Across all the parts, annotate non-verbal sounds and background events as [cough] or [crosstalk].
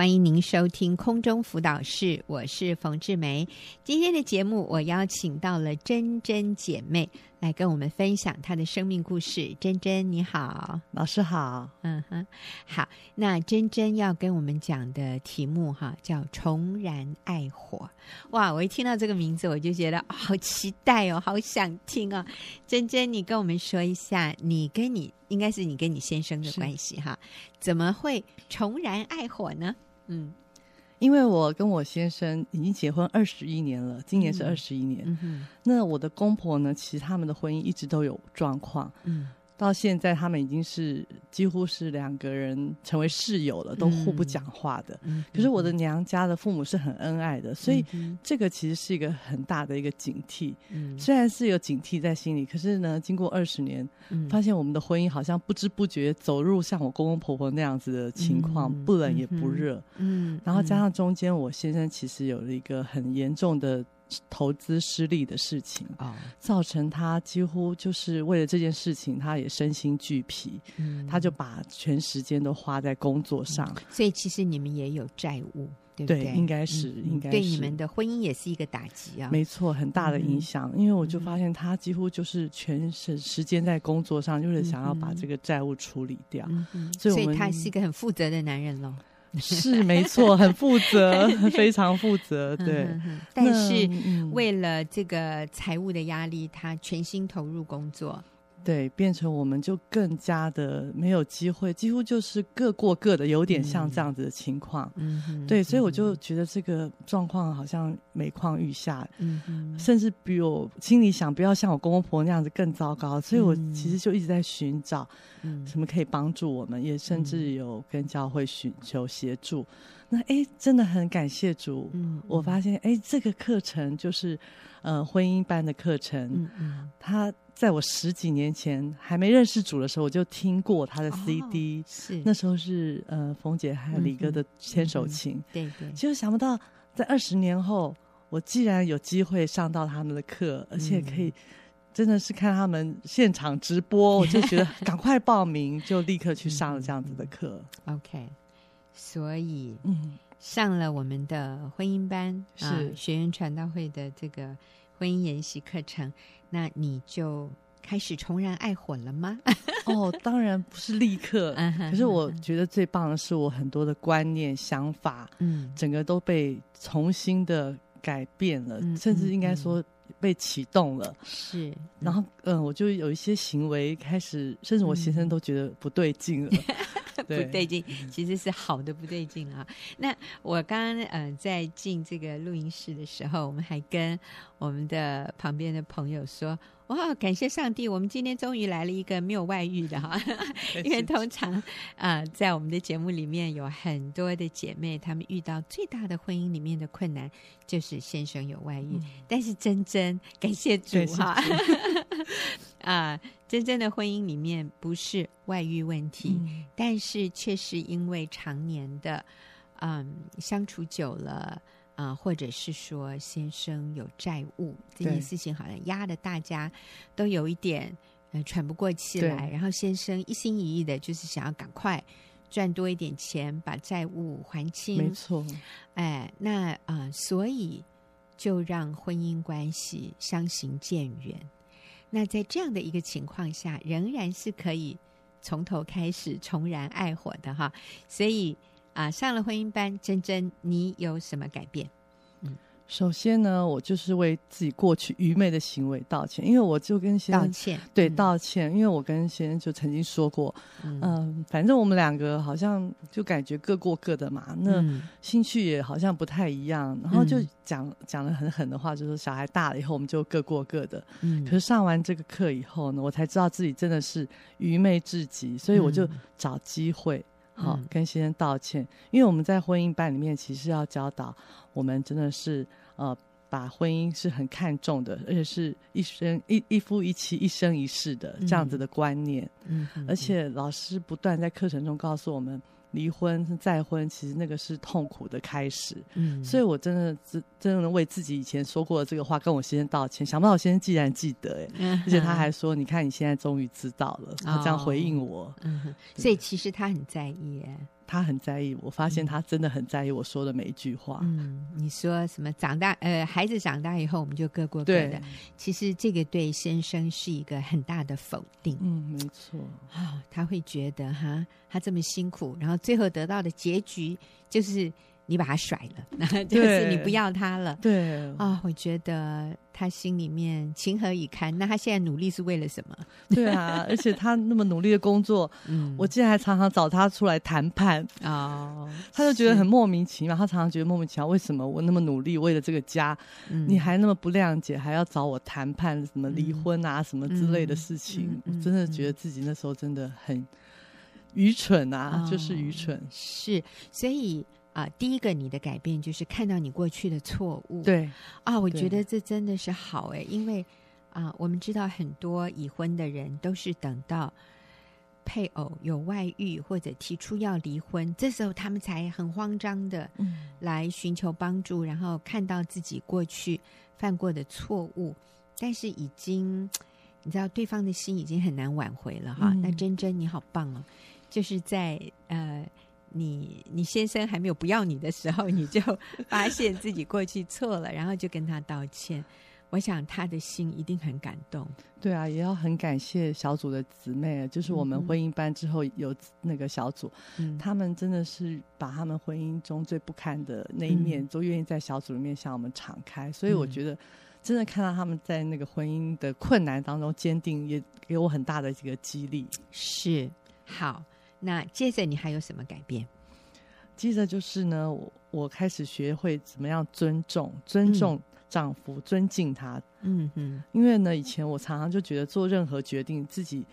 欢迎您收听空中辅导室，我是冯志梅。今天的节目，我邀请到了珍珍姐妹来跟我们分享她的生命故事。珍珍，你好，老师好。嗯哼，好。那珍珍要跟我们讲的题目哈，叫“重燃爱火”。哇，我一听到这个名字，我就觉得、哦、好期待哦，好想听哦。珍珍，你跟我们说一下，你跟你应该是你跟你先生的关系哈，怎么会重燃爱火呢？嗯，因为我跟我先生已经结婚二十一年了，今年是二十一年。嗯哼，那我的公婆呢，其实他们的婚姻一直都有状况。嗯。到现在，他们已经是几乎是两个人成为室友了，都互不讲话的。嗯、可是我的娘家的父母是很恩爱的，嗯、所以这个其实是一个很大的一个警惕。嗯、虽然是有警惕在心里，可是呢，经过二十年，嗯、发现我们的婚姻好像不知不觉走入像我公公婆婆那样子的情况，嗯、不冷也不热。嗯，嗯然后加上中间我先生其实有了一个很严重的。投资失利的事情啊，造成他几乎就是为了这件事情，他也身心俱疲。嗯，他就把全时间都花在工作上。嗯，所以其实你们也有债务，对不对？对，应该是，应该是。对你们的婚姻也是一个打击啊。没错，很大的影响。嗯，因为我就发现他几乎就是全时时间在工作上，就是想要把这个债务处理掉。嗯，所以他是一个很负责的男人喽。是没错，很负责，[laughs] 非常负责。对，但是为了这个财务的压力，他全心投入工作。对，变成我们就更加的没有机会，几乎就是各过各的，有点像这样子的情况。嗯，对，所以我就觉得这个状况好像每况愈下。嗯，甚至比我心里想，不要像我公公婆婆那样子更糟糕。所以我其实就一直在寻找，什么可以帮助我们，也甚至有跟教会寻求协助。那哎，真的很感谢主。嗯，我发现哎，这个课程就是呃婚姻班的课程。嗯嗯，他。在我十几年前还没认识主的时候，我就听过他的 CD，、哦、是。那时候是呃冯姐还有李哥的牵手情，嗯嗯、对对。结果想不到在二十年后，我既然有机会上到他们的课，而且可以真的是看他们现场直播，嗯、我就觉得 [laughs] 赶快报名，就立刻去上了这样子的课。OK，所以嗯，上了我们的婚姻班是、啊、学员传道会的这个婚姻研习课程。那你就开始重燃爱火了吗？[laughs] 哦，当然不是立刻。[laughs] 可是我觉得最棒的是，我很多的观念、想法，嗯，整个都被重新的改变了，嗯、甚至应该说被启动了。是、嗯，然后嗯，我就有一些行为开始，甚至我先生都觉得不对劲了。[laughs] [laughs] 不对劲，其实是好的不对劲啊。那我刚刚呃在进这个录音室的时候，我们还跟我们的旁边的朋友说：“哇，感谢上帝，我们今天终于来了一个没有外遇的哈。[laughs] ”因为通常啊、呃，在我们的节目里面有很多的姐妹，她们遇到最大的婚姻里面的困难就是先生有外遇，嗯、但是珍珍感谢主哈。[laughs] 啊，真正的婚姻里面不是外遇问题，嗯、但是却是因为常年的，嗯，相处久了啊，或者是说先生有债务这件事情，好像压得大家都有一点呃喘不过气来，然后先生一心一意的就是想要赶快赚多一点钱，把债务还清。没错，哎，那啊，所以就让婚姻关系相形见远。那在这样的一个情况下，仍然是可以从头开始重燃爱火的哈。所以啊，上了婚姻班，珍珍，你有什么改变？首先呢，我就是为自己过去愚昧的行为道歉，因为我就跟先生道歉，对道歉，因为我跟先生就曾经说过，嗯、呃，反正我们两个好像就感觉各过各的嘛，那兴趣也好像不太一样，然后就讲讲了很狠的话，就是小孩大了以后我们就各过各的。嗯，可是上完这个课以后呢，我才知道自己真的是愚昧至极，所以我就找机会。好，跟先生道歉，因为我们在婚姻班里面其实要教导我们，真的是呃，把婚姻是很看重的，而且是一生一一夫一妻一生一世的这样子的观念。嗯，而且老师不断在课程中告诉我们。离婚再婚，其实那个是痛苦的开始。嗯，所以我真的真真的为自己以前说过的这个话跟我先生道歉。想不到我先生既然记得，哎、嗯，而且他还说：“你看，你现在终于知道了。”他这样回应我。嗯，所以其实他很在意，哎，他很在意，我发现他真的很在意我说的每一句话。嗯，你说什么？长大呃，孩子长大以后，我们就各过各的。其实这个对先生是一个很大的否定。嗯，没错。啊、哦，他会觉得哈，他这么辛苦，然后最后得到的结局就是。你把他甩了，[laughs] [laughs] 就是你不要他了。对啊、哦，我觉得他心里面情何以堪？那他现在努力是为了什么？[laughs] 对啊，而且他那么努力的工作，嗯，我竟然还常常找他出来谈判哦，他就觉得很莫名其妙。他常常觉得莫名其妙，为什么我那么努力为了这个家，嗯、你还那么不谅解，还要找我谈判什么离婚啊、嗯、什么之类的事情？我真的觉得自己那时候真的很愚蠢啊，哦、就是愚蠢。是，所以。啊，第一个你的改变就是看到你过去的错误。对啊，我觉得这真的是好哎，因为啊，我们知道很多已婚的人都是等到配偶有外遇或者提出要离婚，这时候他们才很慌张的来寻求帮助，然后看到自己过去犯过的错误，但是已经你知道对方的心已经很难挽回了哈。嗯、那珍珍你好棒哦，就是在呃。你你先生还没有不要你的时候，你就 [laughs] 发现自己过去错了，然后就跟他道歉。我想他的心一定很感动。对啊，也要很感谢小组的姊妹，就是我们婚姻班之后有那个小组，嗯、他们真的是把他们婚姻中最不堪的那一面，嗯、都愿意在小组里面向我们敞开。所以我觉得，真的看到他们在那个婚姻的困难当中坚定，也给我很大的一个激励。是，好。那接着你还有什么改变？接着就是呢，我我开始学会怎么样尊重、尊重丈夫，嗯、尊敬他。嗯嗯，因为呢，以前我常常就觉得做任何决定自己。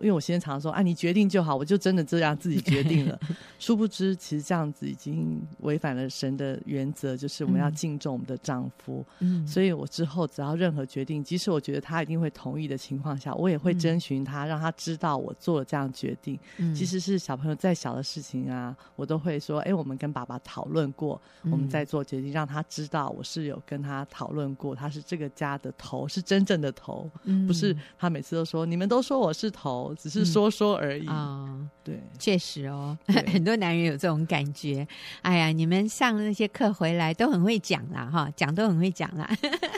因为我先生常说啊，你决定就好，我就真的这样自己决定了。[laughs] 殊不知，其实这样子已经违反了神的原则，就是我们要敬重我们的丈夫。嗯，所以我之后只要任何决定，即使我觉得他一定会同意的情况下，我也会征询他，让他知道我做了这样决定。嗯，即使是小朋友再小的事情啊，我都会说，哎，我们跟爸爸讨论过，我们在做决定，让他知道我是有跟他讨论过，他是这个家的头，是真正的头，不是他每次都说你们都说我是头。只是说说而已啊，嗯哦、对，确实哦，[laughs] 很多男人有这种感觉。哎呀，你们上那些课回来都很会讲啦，哈，讲都很会讲啦。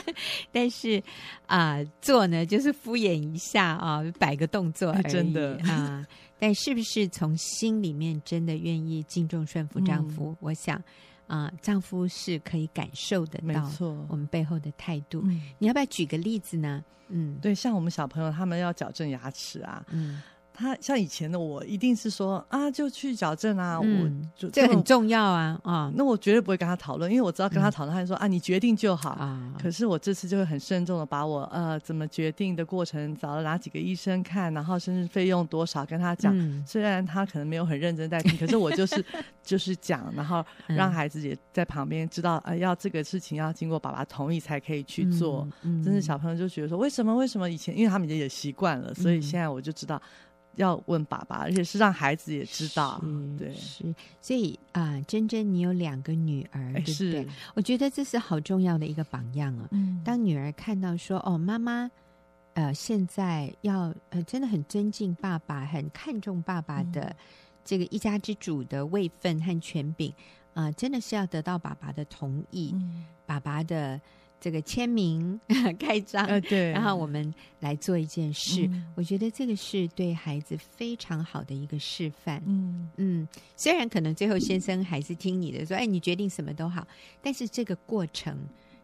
[laughs] 但是啊、呃，做呢就是敷衍一下啊，摆个动作而已，真的啊。但是不是从心里面真的愿意敬重顺服丈夫？嗯、我想啊、呃，丈夫是可以感受得到，没错，我们背后的态度。嗯、你要不要举个例子呢？嗯，对，像我们小朋友他们要矫正牙齿啊，嗯。他像以前的我，一定是说啊，就去矫正啊，嗯、我就这个很重要啊啊！那我绝对不会跟他讨论，因为我知道跟他讨论，他就说啊，你决定就好啊。可是我这次就会很慎重的把我呃怎么决定的过程，找了哪几个医生看，然后甚至费用多少跟他讲。嗯、虽然他可能没有很认真在听，[laughs] 可是我就是就是讲，然后让孩子也在旁边知道，呃，要这个事情要经过爸爸同意才可以去做。嗯，真是小朋友就觉得说，为什么为什么以前，因为他们也也习惯了，所以现在我就知道。要问爸爸，而且是让孩子也知道，是对，是，所以啊、呃，真真，你有两个女儿，对不对？是我觉得这是好重要的一个榜样啊。嗯，当女儿看到说，哦，妈妈，呃，现在要呃，真的很尊敬爸爸，很看重爸爸的这个一家之主的位分和权柄，啊、呃，真的是要得到爸爸的同意，嗯、爸爸的。这个签名 [laughs] 开张，呃、对，然后我们来做一件事。嗯、我觉得这个是对孩子非常好的一个示范。嗯嗯，虽然可能最后先生还是听你的，说：“哎，你决定什么都好。”但是这个过程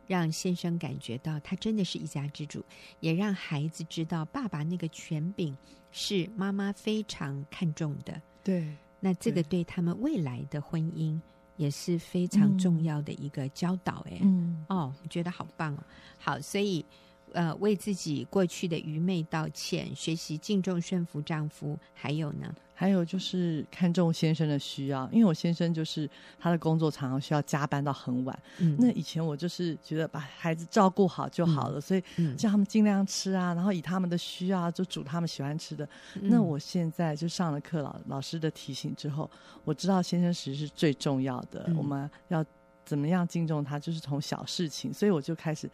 让先生感觉到他真的是一家之主，也让孩子知道爸爸那个权柄是妈妈非常看重的。对，那这个对他们未来的婚姻。也是非常重要的一个教导，哎，嗯，哦，我觉得好棒哦，好，所以。呃，为自己过去的愚昧道歉，学习敬重顺服丈夫，还有呢？还有就是看重先生的需要，因为我先生就是他的工作常常需要加班到很晚。嗯，那以前我就是觉得把孩子照顾好就好了，嗯、所以叫他们尽量吃啊，然后以他们的需要就煮他们喜欢吃的。嗯、那我现在就上了课老老师的提醒之后，我知道先生其实是最重要的，嗯、我们要怎么样敬重他，就是从小事情，所以我就开始。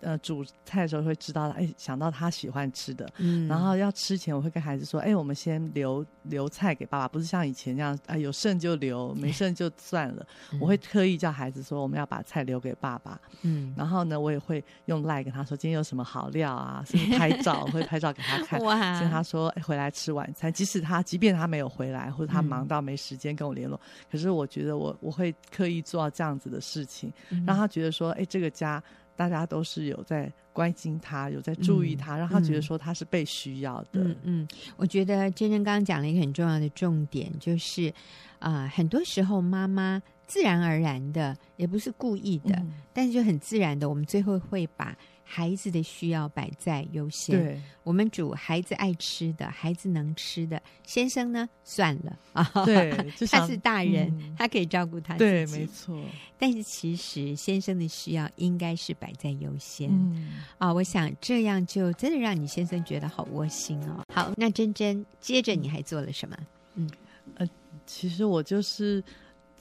呃煮菜的时候会知道，哎，想到他喜欢吃的，嗯，然后要吃前我会跟孩子说，哎，我们先留留菜给爸爸，不是像以前那样，啊，有剩就留，没剩就算了。嗯、我会特意叫孩子说，我们要把菜留给爸爸，嗯，然后呢，我也会用赖跟他说，今天有什么好料啊，是不是拍照，我会拍照给他看，哇，跟他说，哎，回来吃晚餐，即使他即便他没有回来，或者他忙到没时间跟我联络，嗯、可是我觉得我我会刻意做到这样子的事情，嗯、让他觉得说，哎，这个家。大家都是有在关心他，有在注意他，嗯、让他觉得说他是被需要的。嗯，嗯，我觉得珍珍刚刚讲了一个很重要的重点，就是啊、呃，很多时候妈妈自然而然的，也不是故意的，嗯、但是就很自然的，我们最后会把。孩子的需要摆在优先，对我们煮孩子爱吃的，孩子能吃的。先生呢，算了啊，[laughs] [laughs] 对，他是大人，嗯、他可以照顾他自己，对，没错。但是其实先生的需要应该是摆在优先，嗯、啊，我想这样就真的让你先生觉得好窝心哦。好，那珍珍，接着你还做了什么？嗯，呃，其实我就是，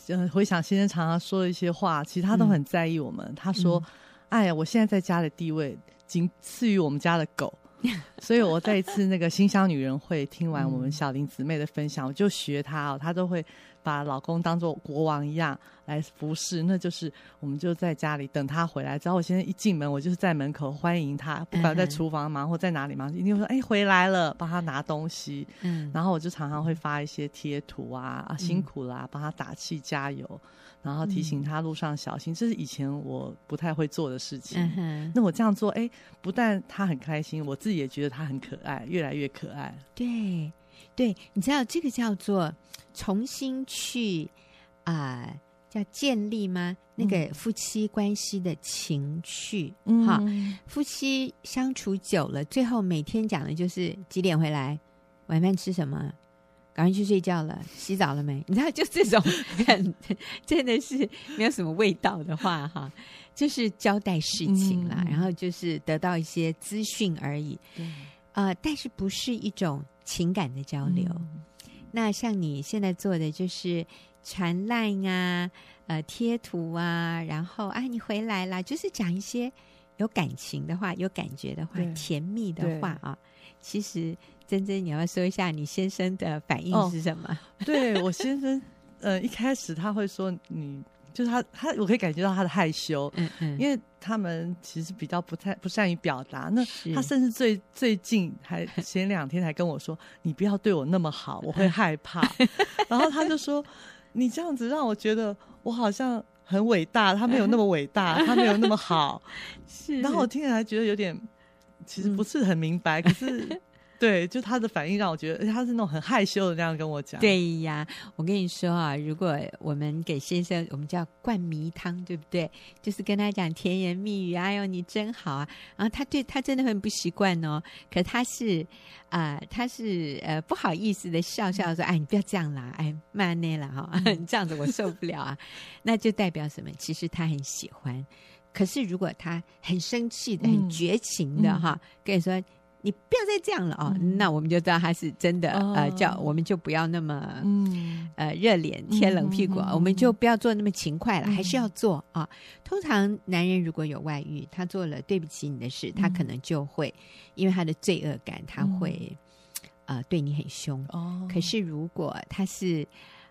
嗯，回想先生常常说的一些话，其实他都很在意我们。嗯、他说。嗯哎呀，我现在在家的地位仅次于我们家的狗，[laughs] 所以我在一次那个新乡女人会听完我们小林姊妹的分享，我就学她哦，她都会把老公当做国王一样来服侍。那就是我们就在家里等他回来，只要我现在一进门，我就是在门口欢迎他，不管在厨房忙或在哪里忙，一定会说：“哎，回来了，帮他拿东西。”嗯，然后我就常常会发一些贴图啊，啊，辛苦啦，帮他打气加油。然后提醒他路上小心，嗯、这是以前我不太会做的事情。嗯、那我这样做，哎，不但他很开心，我自己也觉得他很可爱，越来越可爱。对，对，你知道这个叫做重新去啊、呃，叫建立吗？那个夫妻关系的情趣，嗯、哈，夫妻相处久了，最后每天讲的就是几点回来，晚饭吃什么。赶快去睡觉了，洗澡了没？[laughs] 你知道，就这种 [laughs] 很真的是没有什么味道的话，哈，就是交代事情啦，嗯、然后就是得到一些资讯而已。对，呃，但是不是一种情感的交流。嗯、那像你现在做的，就是传 LINE 啊，呃，贴图啊，然后啊，你回来啦，就是讲一些有感情的话、有感觉的话、甜蜜的话啊。其实。真真，你要说一下你先生的反应是什么？[laughs] 哦、对我先生，呃，一开始他会说你就是他，他我可以感觉到他的害羞，嗯嗯，因为他们其实比较不太不善于表达。那他甚至最最近还 [laughs] 前两天还跟我说：“你不要对我那么好，我会害怕。[laughs] ”然后他就说：“你这样子让我觉得我好像很伟大，他没有那么伟大，他没有那么好。”是，然后我听起来觉得有点，其实不是很明白，嗯、可是。对，就他的反应让我觉得，他是那种很害羞的那样跟我讲。对呀，我跟你说啊，如果我们给先生，我们叫灌迷汤，对不对？就是跟他讲甜言蜜语，哎呦你真好啊，然后他对他真的很不习惯哦。可他是啊、呃，他是呃不好意思的笑笑说，哎，你不要这样啦，哎，慢点了哈，你 [laughs] 这样子我受不了啊。那就代表什么？其实他很喜欢。可是如果他很生气的、很绝情的哈，嗯、跟你说。你不要再这样了哦，嗯、那我们就知道他是真的、哦、呃，叫我们就不要那么嗯。呃热脸贴冷屁股，嗯、我们就不要做那么勤快了，嗯、还是要做啊。通常男人如果有外遇，他做了对不起你的事，他可能就会、嗯、因为他的罪恶感，他会呃、对你很凶。哦，可是如果他是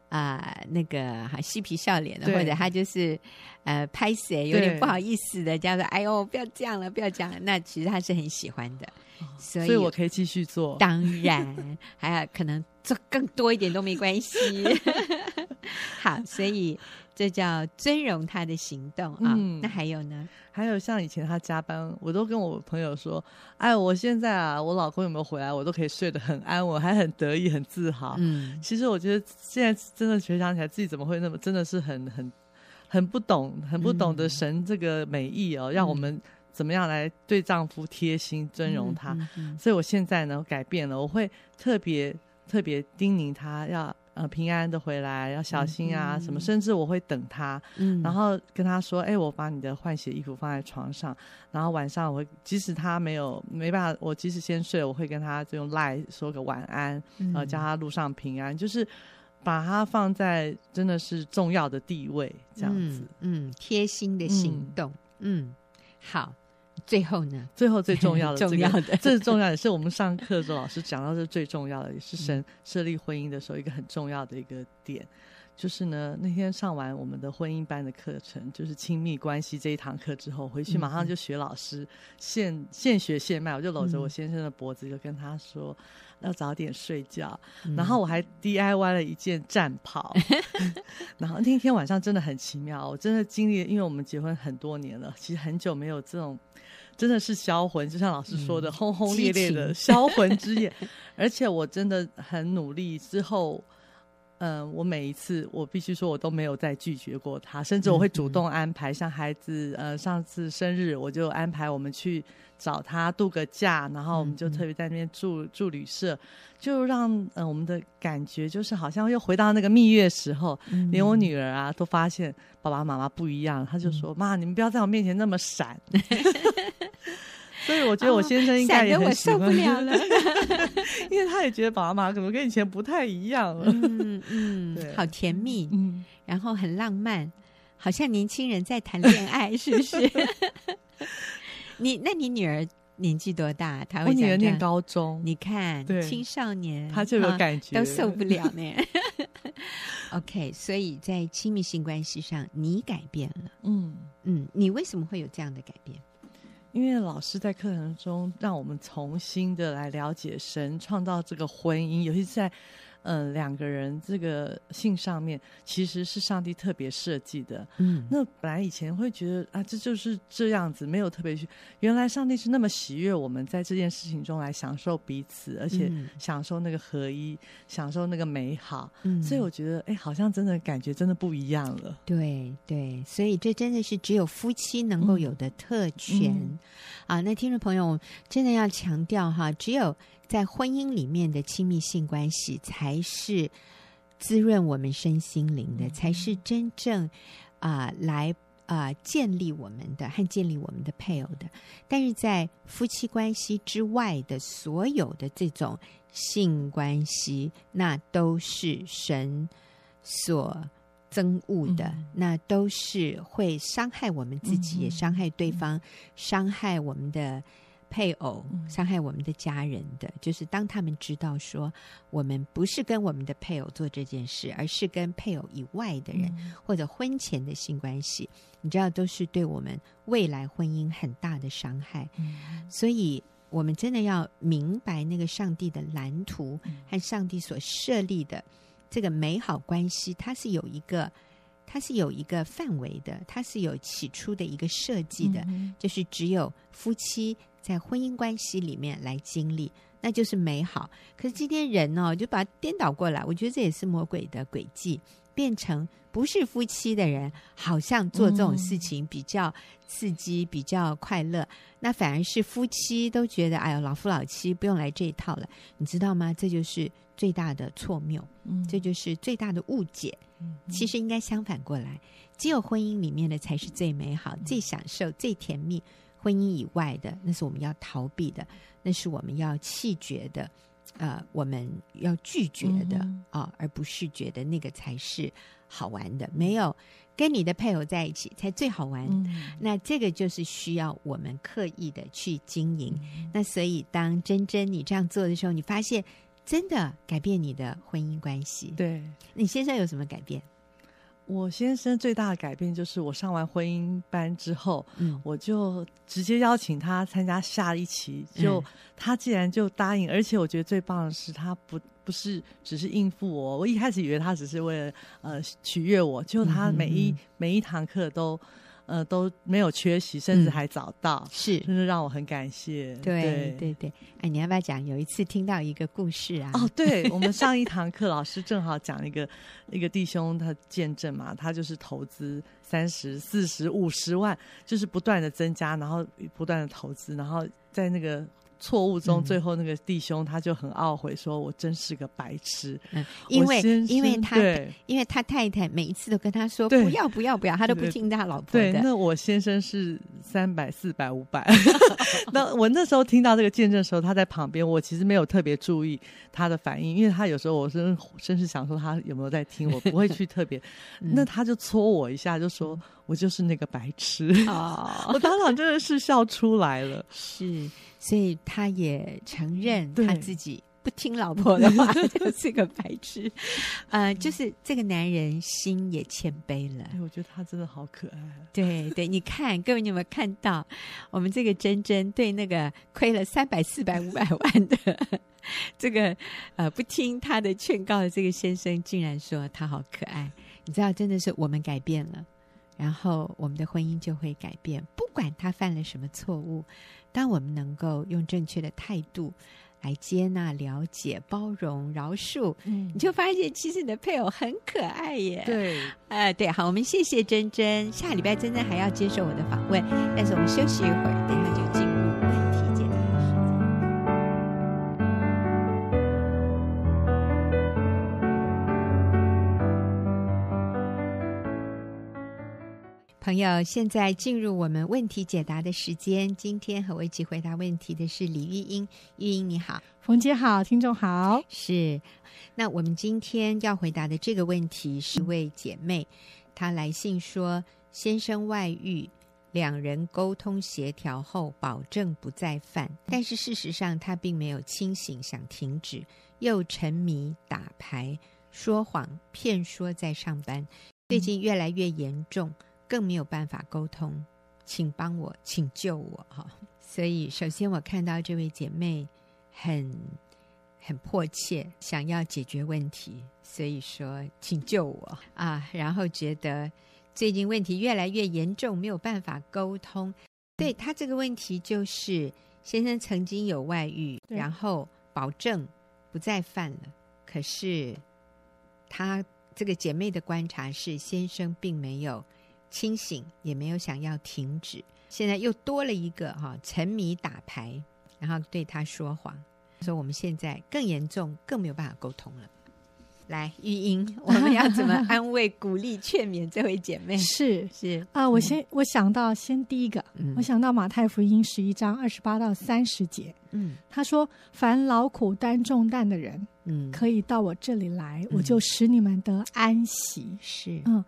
啊、呃、那个哈嬉皮笑脸的，或者他就是呃拍谁有点不好意思的，这样说哎呦不要这样了，不要这样了，那其实他是很喜欢的。所以，所以我可以继续做。当然，还有可能做更多一点都没关系。[laughs] [laughs] 好，所以这叫尊荣他的行动啊。嗯，那还有呢？还有像以前他加班，我都跟我朋友说：“哎，我现在啊，我老公有没有回来，我都可以睡得很安稳，还很得意，很自豪。”嗯，其实我觉得现在真的回想起来，自己怎么会那么真的是很很很不懂，很不懂得神这个美意哦，嗯，让我们。怎么样来对丈夫贴心尊荣他？嗯嗯嗯、所以我现在呢改变了，我会特别特别叮咛他要呃平安的回来，要小心啊、嗯、什么，甚至我会等他，嗯、然后跟他说：“哎，我把你的换洗衣服放在床上，然后晚上我会即使他没有没办法，我即使先睡，我会跟他就用赖说个晚安，嗯、呃，叫他路上平安，就是把他放在真的是重要的地位，这样子，嗯，嗯，贴心的行动，嗯，嗯，好。”最后呢？最后最重要的，[laughs] 重要的，这是重要的，是我们上课的时候老师讲到是最重要的，也是神设立婚姻的时候一个很重要的一个点。就是呢，那天上完我们的婚姻班的课程，就是亲密关系这一堂课之后，回去马上就学老师现现学现卖，我就搂着我先生的脖子，就跟他说要早点睡觉，然后我还 DIY 了一件战袍，[laughs] [laughs] 然后那天晚上真的很奇妙，我真的经历了，因为我们结婚很多年了，其实很久没有这种真的是销魂，就像老师说的轰轰烈烈的销魂之夜，[laughs] 而且我真的很努力之后。嗯，我每一次我必须说，我都没有再拒绝过他，甚至我会主动安排。像孩子，呃，上次生日我就安排我们去找他度个假，然后我们就特别在那边住住旅社，就让呃我们的感觉就是好像又回到那个蜜月时候。连我女儿啊都发现爸爸妈妈不一样，她就说：“妈，你们不要在我面前那么闪。” [laughs] [laughs] 所以我觉得我先生应该也很喜欢，哦、我受不了了，[laughs] 因为他也觉得爸爸妈妈可能跟以前不太一样了。嗯嗯，好甜蜜，嗯，然后很浪漫，好像年轻人在谈恋爱，是不是？[laughs] 你那你女儿年纪多大？她会儿念高中，你看，对，青少年，她就有感觉，都受不了呢。[laughs] OK，所以在亲密性关系上，你改变了，嗯嗯，你为什么会有这样的改变？因为老师在课程中让我们重新的来了解神创造这个婚姻，尤其是在。嗯，两个人这个性上面其实是上帝特别设计的。嗯，那本来以前会觉得啊，这就是这样子，没有特别去。原来上帝是那么喜悦我们在这件事情中来享受彼此，而且享受那个合一，嗯、享受那个美好。嗯，所以我觉得，哎，好像真的感觉真的不一样了。对对，所以这真的是只有夫妻能够有的特权、嗯、啊！那听众朋友真的要强调哈，只有。在婚姻里面的亲密性关系，才是滋润我们身心灵的，才是真正啊、呃、来啊、呃、建立我们的和建立我们的配偶的。但是在夫妻关系之外的所有的这种性关系，那都是神所憎恶的，嗯、那都是会伤害我们自己，嗯、也伤害对方，嗯、伤害我们的。配偶伤害我们的家人的，就是当他们知道说我们不是跟我们的配偶做这件事，而是跟配偶以外的人或者婚前的性关系，你知道都是对我们未来婚姻很大的伤害。所以，我们真的要明白那个上帝的蓝图和上帝所设立的这个美好关系，它是有一个，它是有一个范围的，它是有起初的一个设计的，就是只有夫妻。在婚姻关系里面来经历，那就是美好。可是今天人呢、哦，就把它颠倒过来，我觉得这也是魔鬼的诡计，变成不是夫妻的人，好像做这种事情比较刺激、比较快乐。那反而是夫妻都觉得，哎呦，老夫老妻不用来这一套了，你知道吗？这就是最大的错谬，这就是最大的误解。其实应该相反过来，只有婚姻里面的才是最美好、最享受、最甜蜜。婚姻以外的，那是我们要逃避的，那是我们要弃绝的，呃，我们要拒绝的啊、嗯哦，而不是觉得那个才是好玩的。没有跟你的配偶在一起才最好玩，嗯、那这个就是需要我们刻意的去经营。嗯、那所以，当真真你这样做的时候，你发现真的改变你的婚姻关系。对，你先生有什么改变？我先生最大的改变就是，我上完婚姻班之后，嗯，我就直接邀请他参加下一期。就他既然就答应，而且我觉得最棒的是，他不不是只是应付我。我一开始以为他只是为了呃取悦我，就他每一、嗯、每一堂课都。呃，都没有缺席，甚至还早到，嗯、是，真的让我很感谢。对对对，对，哎，你要不要讲？有一次听到一个故事啊？哦，对，[laughs] 我们上一堂课，老师正好讲一个 [laughs] 一个弟兄他见证嘛，他就是投资三十四十五十万，就是不断的增加，然后不断的投资，然后在那个。错误中，最后那个弟兄他就很懊悔，说：“我真是个白痴。”嗯，因为因为他因为他太太每一次都跟他说：“不要不要不要。”他都不听他老婆的。对，那我先生是三百、四百、五百。[laughs] 那我那时候听到这个见证的时候，他在旁边，我其实没有特别注意他的反应，因为他有时候我真真是想说他有没有在听，我不会去特别。嗯、[laughs] 那他就戳我一下，就说我就是那个白痴。哦、[laughs] 我当场真的是笑出来了。[laughs] 是，所以他也承认他自己。不听老婆的话 [laughs] 就是个白痴，呃，就是这个男人心也谦卑了。我觉得他真的好可爱。对对，你看各位，你有没有看到我们这个珍珍对那个亏了三百、四百、五百万的这个呃不听他的劝告的这个先生，竟然说他好可爱？你知道，真的是我们改变了，然后我们的婚姻就会改变。不管他犯了什么错误，当我们能够用正确的态度。来接纳、了解、包容、饶恕，嗯，你就发现其实你的配偶很可爱耶。对，呃，[laughs] 对，好，我们谢谢珍珍。下礼拜珍珍还要接受我的访问，但是我们休息一会儿，等一下就朋友，现在进入我们问题解答的时间。今天和我一起回答问题的是李玉英。玉英你好，冯姐好，听众好。是，那我们今天要回答的这个问题是一位姐妹，她来信说，先生外遇，两人沟通协调后，保证不再犯，但是事实上他并没有清醒，想停止，又沉迷打牌、说谎、骗说在上班，最近越来越严重，更没有办法沟通，请帮我，请救我哈。所以，首先我看到这位姐妹很很迫切想要解决问题，所以说请救我啊！然后觉得最近问题越来越严重，没有办法沟通。对，她这个问题就是先生曾经有外遇，然后保证不再犯了。可是她这个姐妹的观察是，先生并没有清醒，也没有想要停止。现在又多了一个哈，沉迷打牌，然后对他说谎，说我们现在更严重，更没有办法沟通了。来，玉英，我们要怎么安慰、鼓励、劝勉这位姐妹？[laughs] 是是啊、呃，我先、嗯、我想到先第一个，嗯、我想到马太福音十一章二十八到三十节，嗯，他说：“凡劳苦担重担的人，嗯，可以到我这里来，嗯、我就使你们得安息。”是，嗯，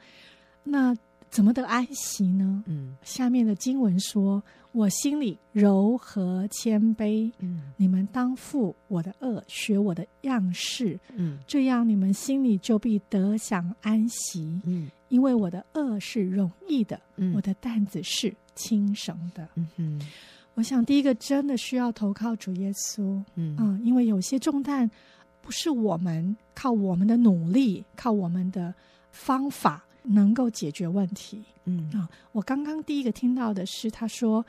那。怎么得安息呢？嗯，下面的经文说：“我心里柔和谦卑，嗯，你们当负我的恶，学我的样式，嗯，这样你们心里就必得享安息，嗯，因为我的恶是容易的，嗯，我的担子是轻省的。”嗯哼，我想第一个真的需要投靠主耶稣，嗯，嗯，因为有些重担不是我们靠我们的努力，靠我们的方法。能够解决问题，嗯啊，我刚刚第一个听到的是，他说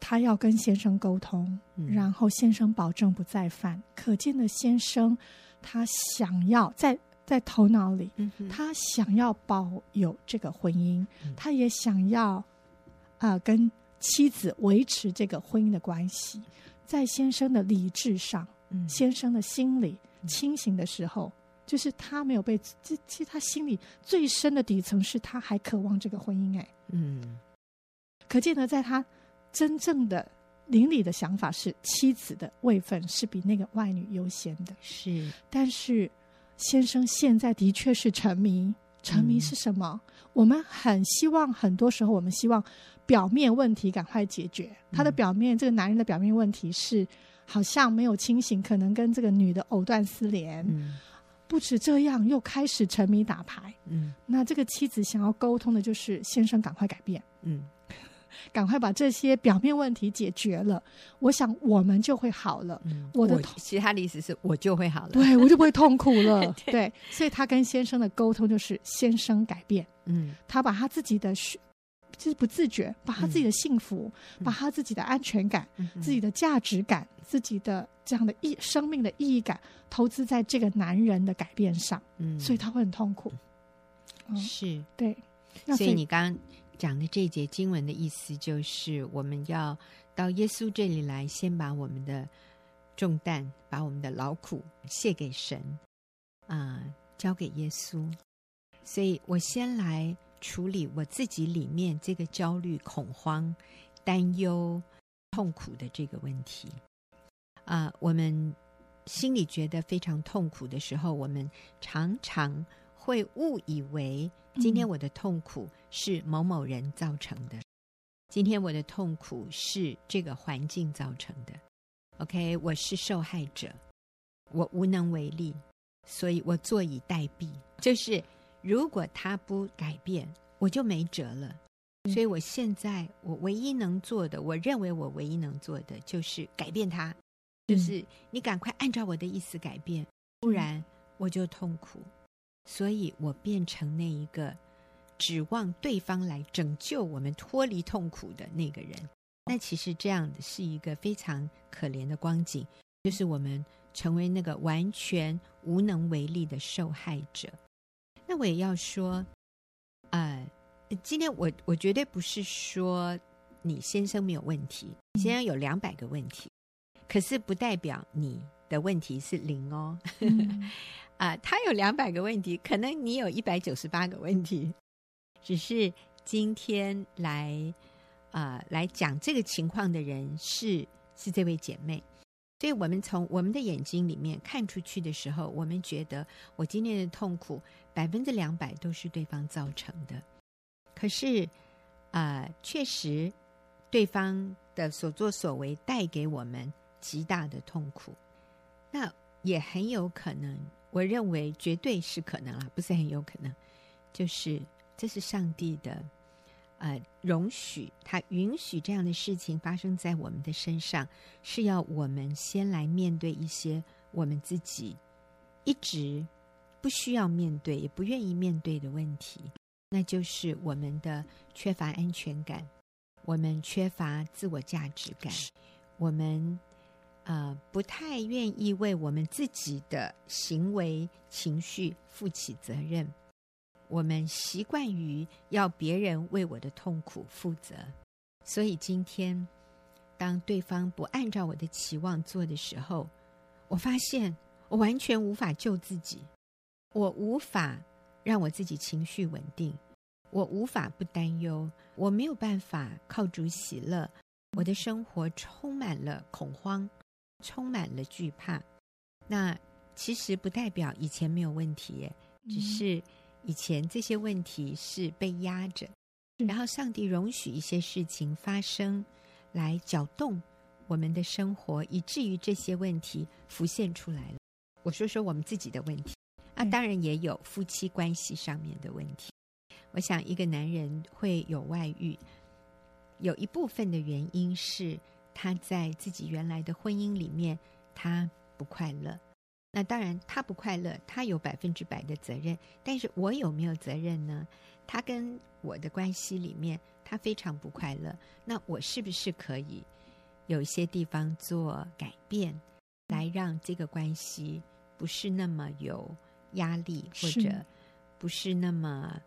他要跟先生沟通，嗯、然后先生保证不再犯。可见的先生他想要在在头脑里，嗯、他想要保有这个婚姻，嗯、他也想要啊、呃、跟妻子维持这个婚姻的关系。在先生的理智上，嗯、先生的心理清醒的时候。就是他没有被，这其实他心里最深的底层是他还渴望这个婚姻，哎，嗯，可见呢在他真正的邻里的想法是妻子的位分是比那个外女优先的，是，但是先生现在的确是沉迷，沉迷是什么？嗯、我们很希望，很多时候我们希望表面问题赶快解决，他的表面，嗯、这个男人的表面问题是好像没有清醒，可能跟这个女的藕断丝连，嗯。不止这样，又开始沉迷打牌。嗯，那这个妻子想要沟通的就是先生赶快改变，嗯，[laughs] 赶快把这些表面问题解决了，我想我们就会好了。嗯，我的我其他的意思是我就会好了，对我就不会痛苦了。对，[laughs] 对，所以他跟先生的沟通就是先生改变，嗯，他把他自己的就是不自觉，把他自己的幸福，嗯、把他自己的安全感、嗯、自己的价值感、嗯、自己的这样的意生命的意义感，投资在这个男人的改变上，嗯，所以他会很痛苦。嗯、是对，所以，所以你刚刚讲的这节经文的意思，就是我们要到耶稣这里来，先把我们的重担、把我们的劳苦卸给神，啊、呃，交给耶稣。所以我先来。处理我自己里面这个焦虑、恐慌、担忧、痛苦的这个问题。啊、我们心里觉得非常痛苦的时候，我们常常会误以为今天我的痛苦是某某人造成的，今天我的痛苦是这个环境造成的。OK，我是受害者，我无能为力。所以我坐以待毙，就是如果他不改变，我就没辙了。所以我现在我唯一能做的，我认为我唯一能做的就是改变他，就是你赶快按照我的意思改变，不然我就痛苦。所以我变成那一个指望对方来拯救我们脱离痛苦的那个人。那其实这样的是一个非常可怜的光景，就是我们。成为那个完全无能为力的受害者。那我也要说，呃，今天我我绝对不是说你先生没有问题，你先生有两百个问题，可是不代表你的问题是零哦。[laughs] 啊、他有两百个问题，可能你有一百九十八个问题，只是今天来啊、呃、来讲这个情况的人是是这位姐妹。所以我们从我们的眼睛里面看出去的时候，我们觉得我今天的痛苦百分之两百都是对方造成的。可是，啊、确实，对方的所作所为带给我们极大的痛苦。那也很有可能，我认为绝对是可能啊，不是很有可能，就是这是上帝的。呃，容许他允许这样的事情发生在我们的身上，是要我们先来面对一些我们自己一直不需要面对、也不愿意面对的问题，那就是我们的缺乏安全感，我们缺乏自我价值感，我们呃不太愿意为我们自己的行为、情绪负起责任。我们习惯于要别人为我的痛苦负责，所以今天当对方不按照我的期望做的时候，我发现我完全无法救自己，我无法让我自己情绪稳定，我无法不担忧，我没有办法靠主喜乐，我的生活充满了恐慌，充满了惧怕。那其实不代表以前没有问题，只是。以前这些问题是被压着，然后上帝容许一些事情发生，来搅动我们的生活，以至于这些问题浮现出来了。我说说我们自己的问题啊，当然也有夫妻关系上面的问题。我想一个男人会有外遇，有一部分的原因是他在自己原来的婚姻里面他不快乐。那当然，他不快乐，他有百分之百的责任。但是我有没有责任呢？他跟我的关系里面，他非常不快乐。那我是不是可以有一些地方做改变，来让这个关系不是那么有压力，或者不是那么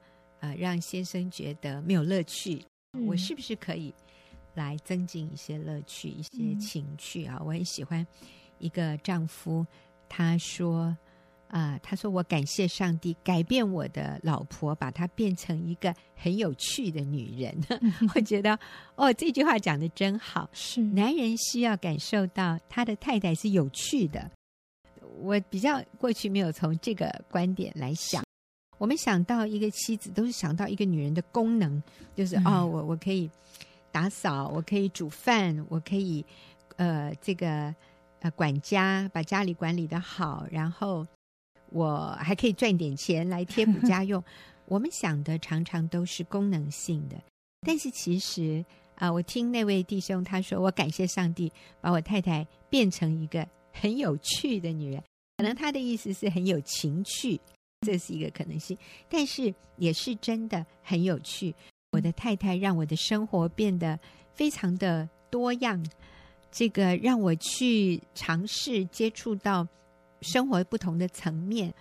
呃让先生觉得没有乐趣？嗯。我是不是可以来增进一些乐趣、一些情趣啊？我很喜欢一个丈夫。他说：“啊、呃，他说我感谢上帝改变我的老婆，把她变成一个很有趣的女人。[laughs] [laughs] 我觉得，哦，这句话讲的真好。是男人需要感受到他的太太是有趣的。我比较过去没有从这个观点来想。我们想到一个妻子，都是想到一个女人的功能，就是、嗯、哦，我我可以打扫，我可以煮饭，我可以呃这个。”管家把家里管理的好，然后我还可以赚点钱来贴补家用。[laughs] 我们想的常常都是功能性的，但是其实啊，我听那位弟兄他说，我感谢上帝把我太太变成一个很有趣的女人。可能他的意思是很有情趣，这是一个可能性，但是也是真的很有趣。我的太太让我的生活变得非常的多样。这个让我去尝试接触到生活不同的层面，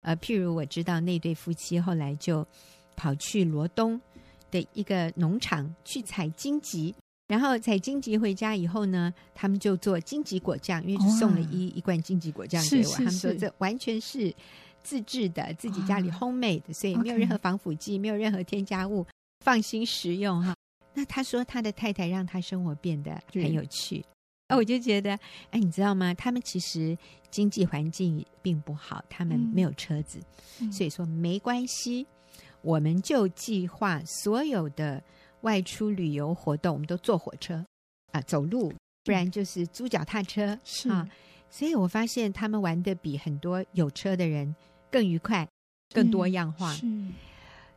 呃，譬如我知道那对夫妻后来就跑去罗东的一个农场去采荆棘，然后采荆棘回家以后呢，他们就做荆棘果酱，因为就送了一一罐荆棘果酱给我。他们说这完全是自制的，自己家里 homemade 的，所以没有任何防腐剂，没有任何添加物，放心食用哈。那他说他的太太让他生活变得很有趣，哦，我就觉得，哎，你知道吗？他们其实经济环境并不好，他们没有车子，所以说没关系，我们就计划所有的外出旅游活动，我们都坐火车啊，走路，不然就是租脚踏车是啊。所以我发现他们玩的比很多有车的人更愉快，更多样化。是，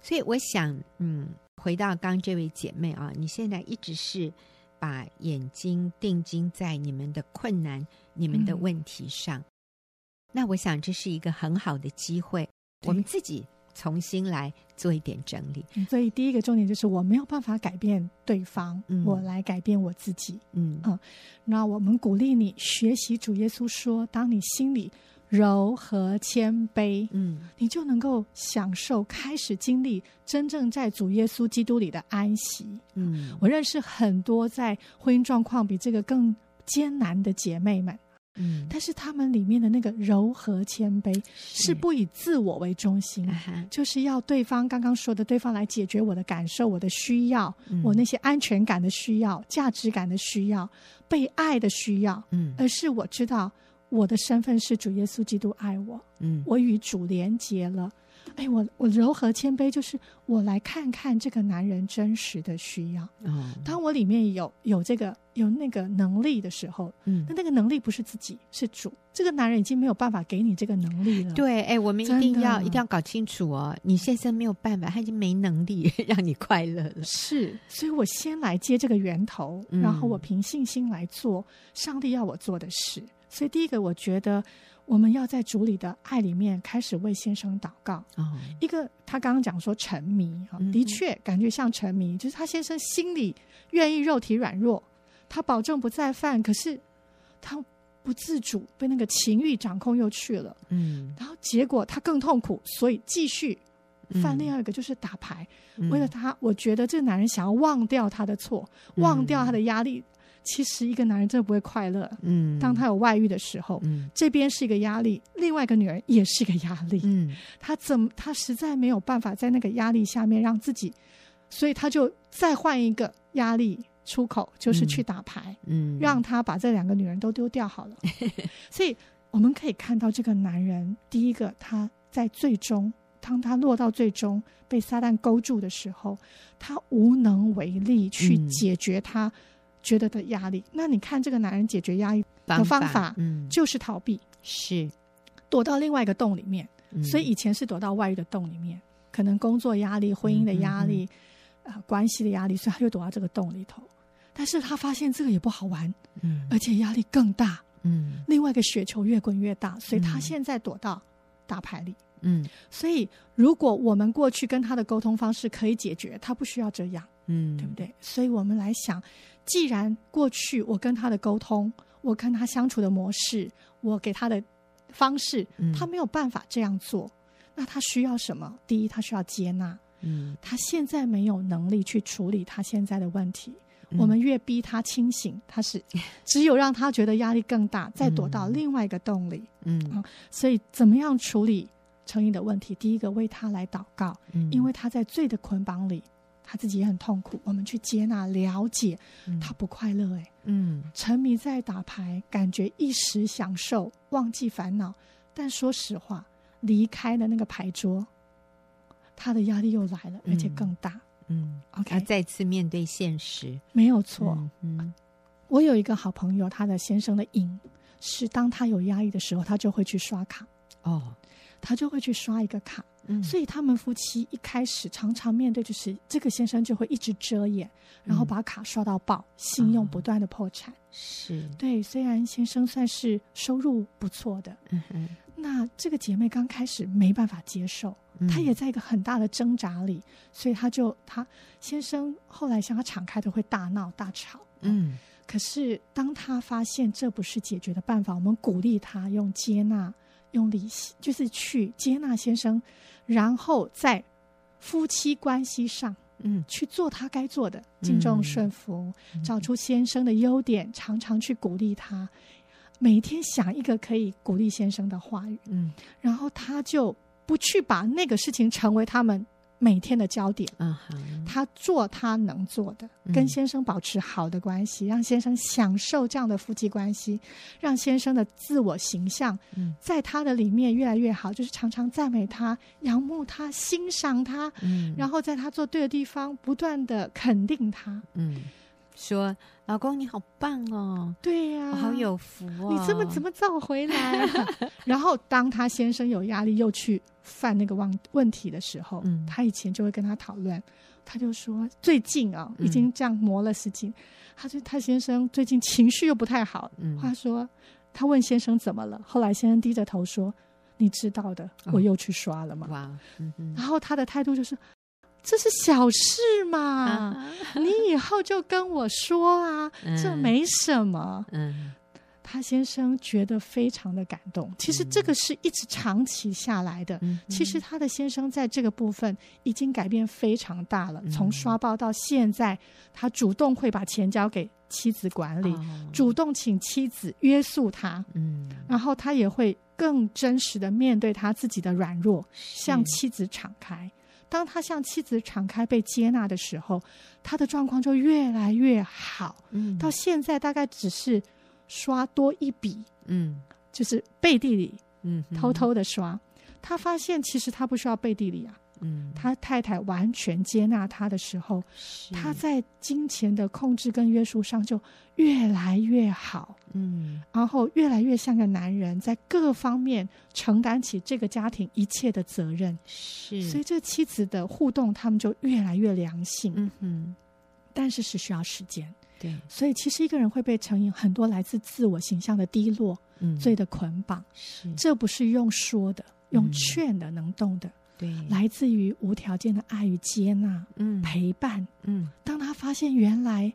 所以我想，嗯。回到刚这位姐妹啊，你现在一直是把眼睛定睛在你们的困难、你们的问题上。嗯、那我想这是一个很好的机会，我们自己重新来做一点整理。所以第一个重点就是我没有办法改变对方，嗯、我来改变我自己。嗯嗯，那我们鼓励你学习主耶稣说，当你心里。柔和谦卑，嗯，你就能够享受开始经历真正在主耶稣基督里的安息。嗯，我认识很多在婚姻状况比这个更艰难的姐妹们，嗯，但是她们里面的那个柔和谦卑是。不以自我为中心，就是要对方刚刚说的对方来解决我的感受、我的需要、我那些安全感的需要、价值感的需要、被爱的需要，嗯，而是我知道。我的身份是主耶稣基督爱我，嗯，我与主连结了。哎，我我柔和谦卑，就是我来看看这个男人真实的需要。嗯，当我里面有有这个有那个能力的时候，嗯，那那个能力不是自己，是主。这个男人已经没有办法给你这个能力了。对，哎，我们一定要一定要搞清楚哦，你先生没有办法，他已经没能力 [laughs] 让你快乐了。是，所以我先来接这个源头，然后我凭信心来做上帝要我做的事。所以，第一个，我觉得我们要在主里的爱里面开始为先生祷告。哦，一个他刚刚讲说沉迷啊，的确感觉像沉迷，就是他先生心里愿意，肉体软弱，他保证不再犯，可是他不自主被那个情欲掌控又去了。嗯，然后结果他更痛苦，所以继续犯另外一个就是打牌。为了他，我觉得这个男人想要忘掉他的错，忘掉他的压力。其实一个男人真的不会快乐。嗯，当他有外遇的时候，嗯，这边是一个压力，另外一个女人也是一个压力。嗯，他怎么他实在没有办法在那个压力下面让自己，所以他就再换一个压力出口，就是去打牌。嗯，让他把这两个女人都丢掉好了。[laughs] 所以我们可以看到，这个男人第一个他在最终，当他落到最终被撒旦勾住的时候，他无能为力去解决他。觉得的压力，那你看这个男人解决压力的方法，嗯，就是逃避，是。躲到另外一个洞里面。嗯、所以以前是躲到外遇的洞里面，可能工作压力、婚姻的压力、啊、嗯呃、关系的压力，所以他就躲到这个洞里头。但是他发现这个也不好玩，嗯，而且压力更大，嗯，另外一个雪球越滚越大，所以他现在躲到打牌里，嗯。所以如果我们过去跟他的沟通方式可以解决，他不需要这样，嗯，对不对？所以我们来想。既然过去我跟他的沟通，我跟他相处的模式，我给他的方式，他没有办法这样做，那他需要什么？第一，他需要接纳。嗯，他现在没有能力去处理他现在的问题。我们越逼他清醒，他是 [laughs] 只有让他觉得压力更大，再躲到另外一个洞里。嗯，所以怎么样处理成瘾的问题？第一个，为他来祷告，因为他在罪的捆绑里。他自己也很痛苦，我们去接纳、了解，他不快乐哎，嗯，沉迷在打牌，感觉一时享受，忘记烦恼。但说实话，离开了那个牌桌，他的压力又来了，而且更大。嗯，OK，他再次面对现实，没有错。嗯，我有一个好朋友，他的先生的瘾是，当他有压力的时候，他就会去刷卡。哦，他就会去刷一个卡。嗯，所以他们夫妻一开始常常面对，就是这个先生就会一直遮掩，然后把卡刷到爆，信用不断的破产。是对，虽然先生算是收入不错的，嗯哼，那这个姐妹刚开始没办法接受，她也在一个很大的挣扎里，所以她就她先生后来向她敞开，都会大闹大吵。嗯，可是当她发现这不是解决的办法，我们鼓励她用接纳。用理性，就是去接纳先生，然后在夫妻关系上，嗯，去做他该做的，敬重顺服，嗯、找出先生的优点，常常去鼓励他。每天想一个可以鼓励先生的话语，嗯，然后他就不去把那个事情成为他们每天的焦点，嗯，他做他能做的，跟先生保持好的关系，让先生享受这样的夫妻关系，让先生的自我形象，在他的里面越来越好，就是常常赞美他、仰慕他、欣赏他，嗯，然后在他做对的地方不断的肯定他，嗯。说：“老公你好棒哦，对呀、啊，我好有福哦，你这么怎么早回来、啊？” [laughs] 然后当他先生有压力又去犯那个问问题的时候，嗯，他以前就会跟他讨论，他就说：“最近啊，已经这样磨了十斤，嗯、他就他先生最近情绪又不太好。嗯”他说：“他问先生怎么了？”后来先生低着头说：“你知道的，哦、我又去刷了嘛。”哇，嗯嗯，然后他的态度就是。这是小事嘛，uh. 你以后就跟我说啊，这没什么。嗯，他先生觉得非常的感动。其实这个是一直长期下来的。嗯，其实他的先生在这个部分已经改变非常大了。从刷爆到现在，他主动会把钱交给妻子管理，主动请妻子约束他。嗯，然后他也会更真实的面对他自己的软弱，向妻子敞开。当他向妻子敞开被接纳的时候，他的状况就越来越好。嗯，到现在大概只是刷多一笔，嗯，就是背地里，嗯，偷偷的刷。他发现其实他不需要背地里啊。嗯，他太太完全接纳他的时候，他在金钱的控制跟约束上就越来越好。嗯，然后越来越像个男人，在各方面承担起这个家庭一切的责任。是，所以这妻子的互动，他们就越来越良性。嗯哼，但是是需要时间。对，所以其实一个人会被成瘾，很多来自自我形象的低落、嗯、罪的捆绑。是，这不是用说的、用劝的能动的。对，来自于无条件的爱与接纳，嗯，陪伴，嗯。当他发现原来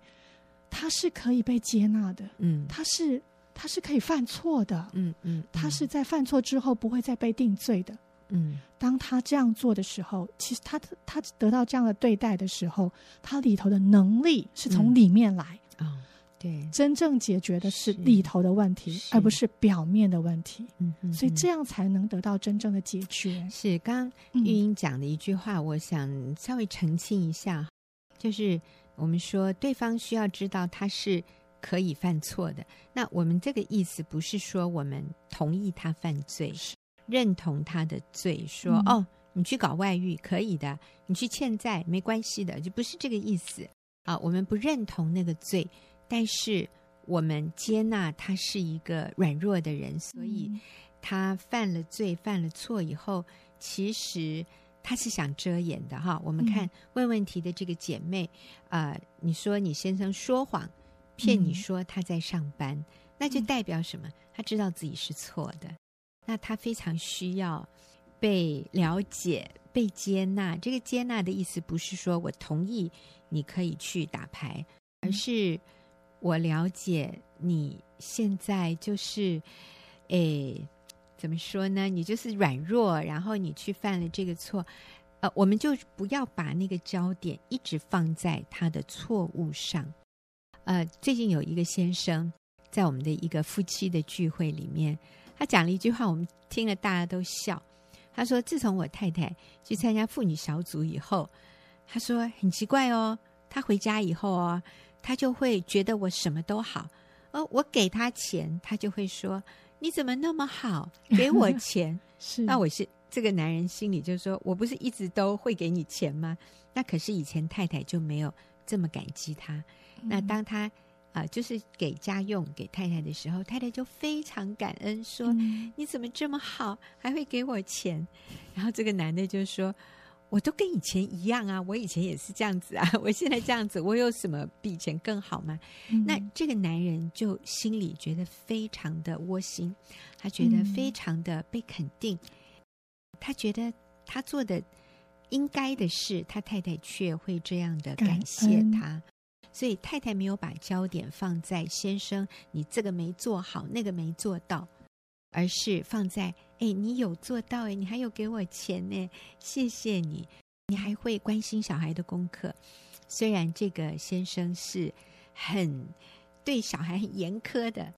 他是可以被接纳的，嗯，他是他是可以犯错的，嗯嗯，他是在犯错之后不会再被定罪的，嗯。当他这样做的时候，其实他他得到这样的对待的时候，他里头的能力是从里面来。啊。嗯对，真正解决的是里头的问题，而不是表面的问题。嗯嗯，所以这样才能得到真正的解决。是刚玉英讲的一句话，嗯，我想稍微澄清一下，就是我们说对方需要知道他是可以犯错的。那我们这个意思不是说我们同意他犯罪，认同他的罪，说，嗯，哦，你去搞外遇可以的，你去欠债没关系的，就不是这个意思啊。我们不认同那个罪。但是我们接纳他是一个软弱的人，所以他犯了罪、犯了错以后，其实他是想遮掩的哈。我们看问问题的这个姐妹，啊、呃，你说你先生说谎，骗你说他在上班，那就代表什么？他知道自己是错的，那他非常需要被了解、被接纳。这个接纳的意思不是说我同意你可以去打牌，而是。我了解你现在就是，诶，怎么说呢？你就是软弱，然后你去犯了这个错，呃，我们就不要把那个焦点一直放在他的错误上。呃，最近有一个先生在我们的一个夫妻的聚会里面，他讲了一句话，我们听了大家都笑。他说：“自从我太太去参加妇女小组以后，他说很奇怪哦，他回家以后哦。”他就会觉得我什么都好，哦，我给他钱，他就会说：“你怎么那么好，[laughs] 给我钱？” [laughs] 是，那我是这个男人心里就说：“我不是一直都会给你钱吗？”那可是以前太太就没有这么感激他。嗯、那当他啊、呃，就是给家用给太太的时候，太太就非常感恩，说、嗯：“你怎么这么好，还会给我钱？”然后这个男的就说。我都跟以前一样啊，我以前也是这样子啊，[laughs] 我现在这样子，我有什么比以前更好吗？嗯。那这个男人就心里觉得非常的窝心，他觉得非常的被肯定，嗯。他觉得他做的应该的事，他太太却会这样的感谢他，所以太太没有把焦点放在先生，你这个没做好，那个没做到。而是放在哎，你有做到哎，你还有给我钱呢，谢谢你，你还会关心小孩的功课。虽然这个先生是很对小孩很严苛的，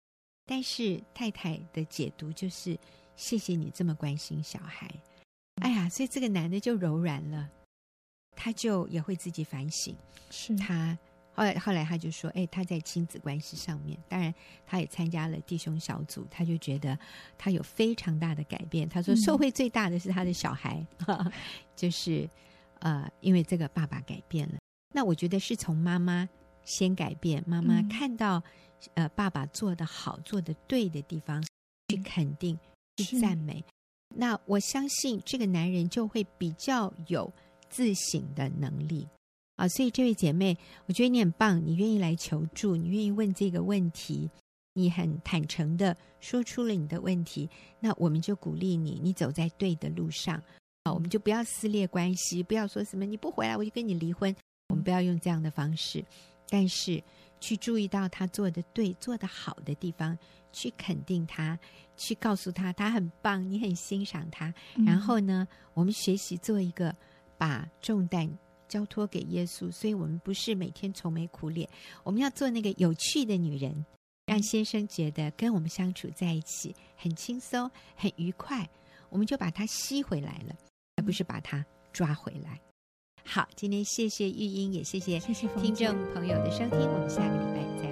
但是太太的解读就是谢谢你这么关心小孩。哎呀，所以这个男的就柔软了，他就也会自己反省。是他后来后来他就说，哎，他在亲子关系上面，当然他也参加了弟兄小组，他就觉得他有非常大的改变。他说，受惠最大的是他的小孩，嗯、[laughs] 就是呃，因为这个爸爸改变了。那我觉得是从妈妈先改变，妈妈看到、嗯、呃爸爸做的好、做的对的地方，去肯定、去赞美。那我相信这个男人就会比较有自省的能力啊。所以这位姐妹，我觉得你很棒，你愿意来求助，你愿意问这个问题，你很坦诚的说出了你的问题，那我们就鼓励你，你走在对的路上啊。我们就不要撕裂关系，不要说什么你不回来我就跟你离婚。我们不要用这样的方式，但是去注意到他做的对、做的好的地方，去肯定他，去告诉他他很棒，你很欣赏他。然后呢，我们学习做一个把重担交托给耶稣，所以我们不是每天愁眉苦脸，我们要做那个有趣的女人，让先生觉得跟我们相处在一起很轻松、很愉快。我们就把他吸回来了，而不是把他抓回来。好，今天谢谢玉英，也谢谢听众朋友的收听，我们下个礼拜再。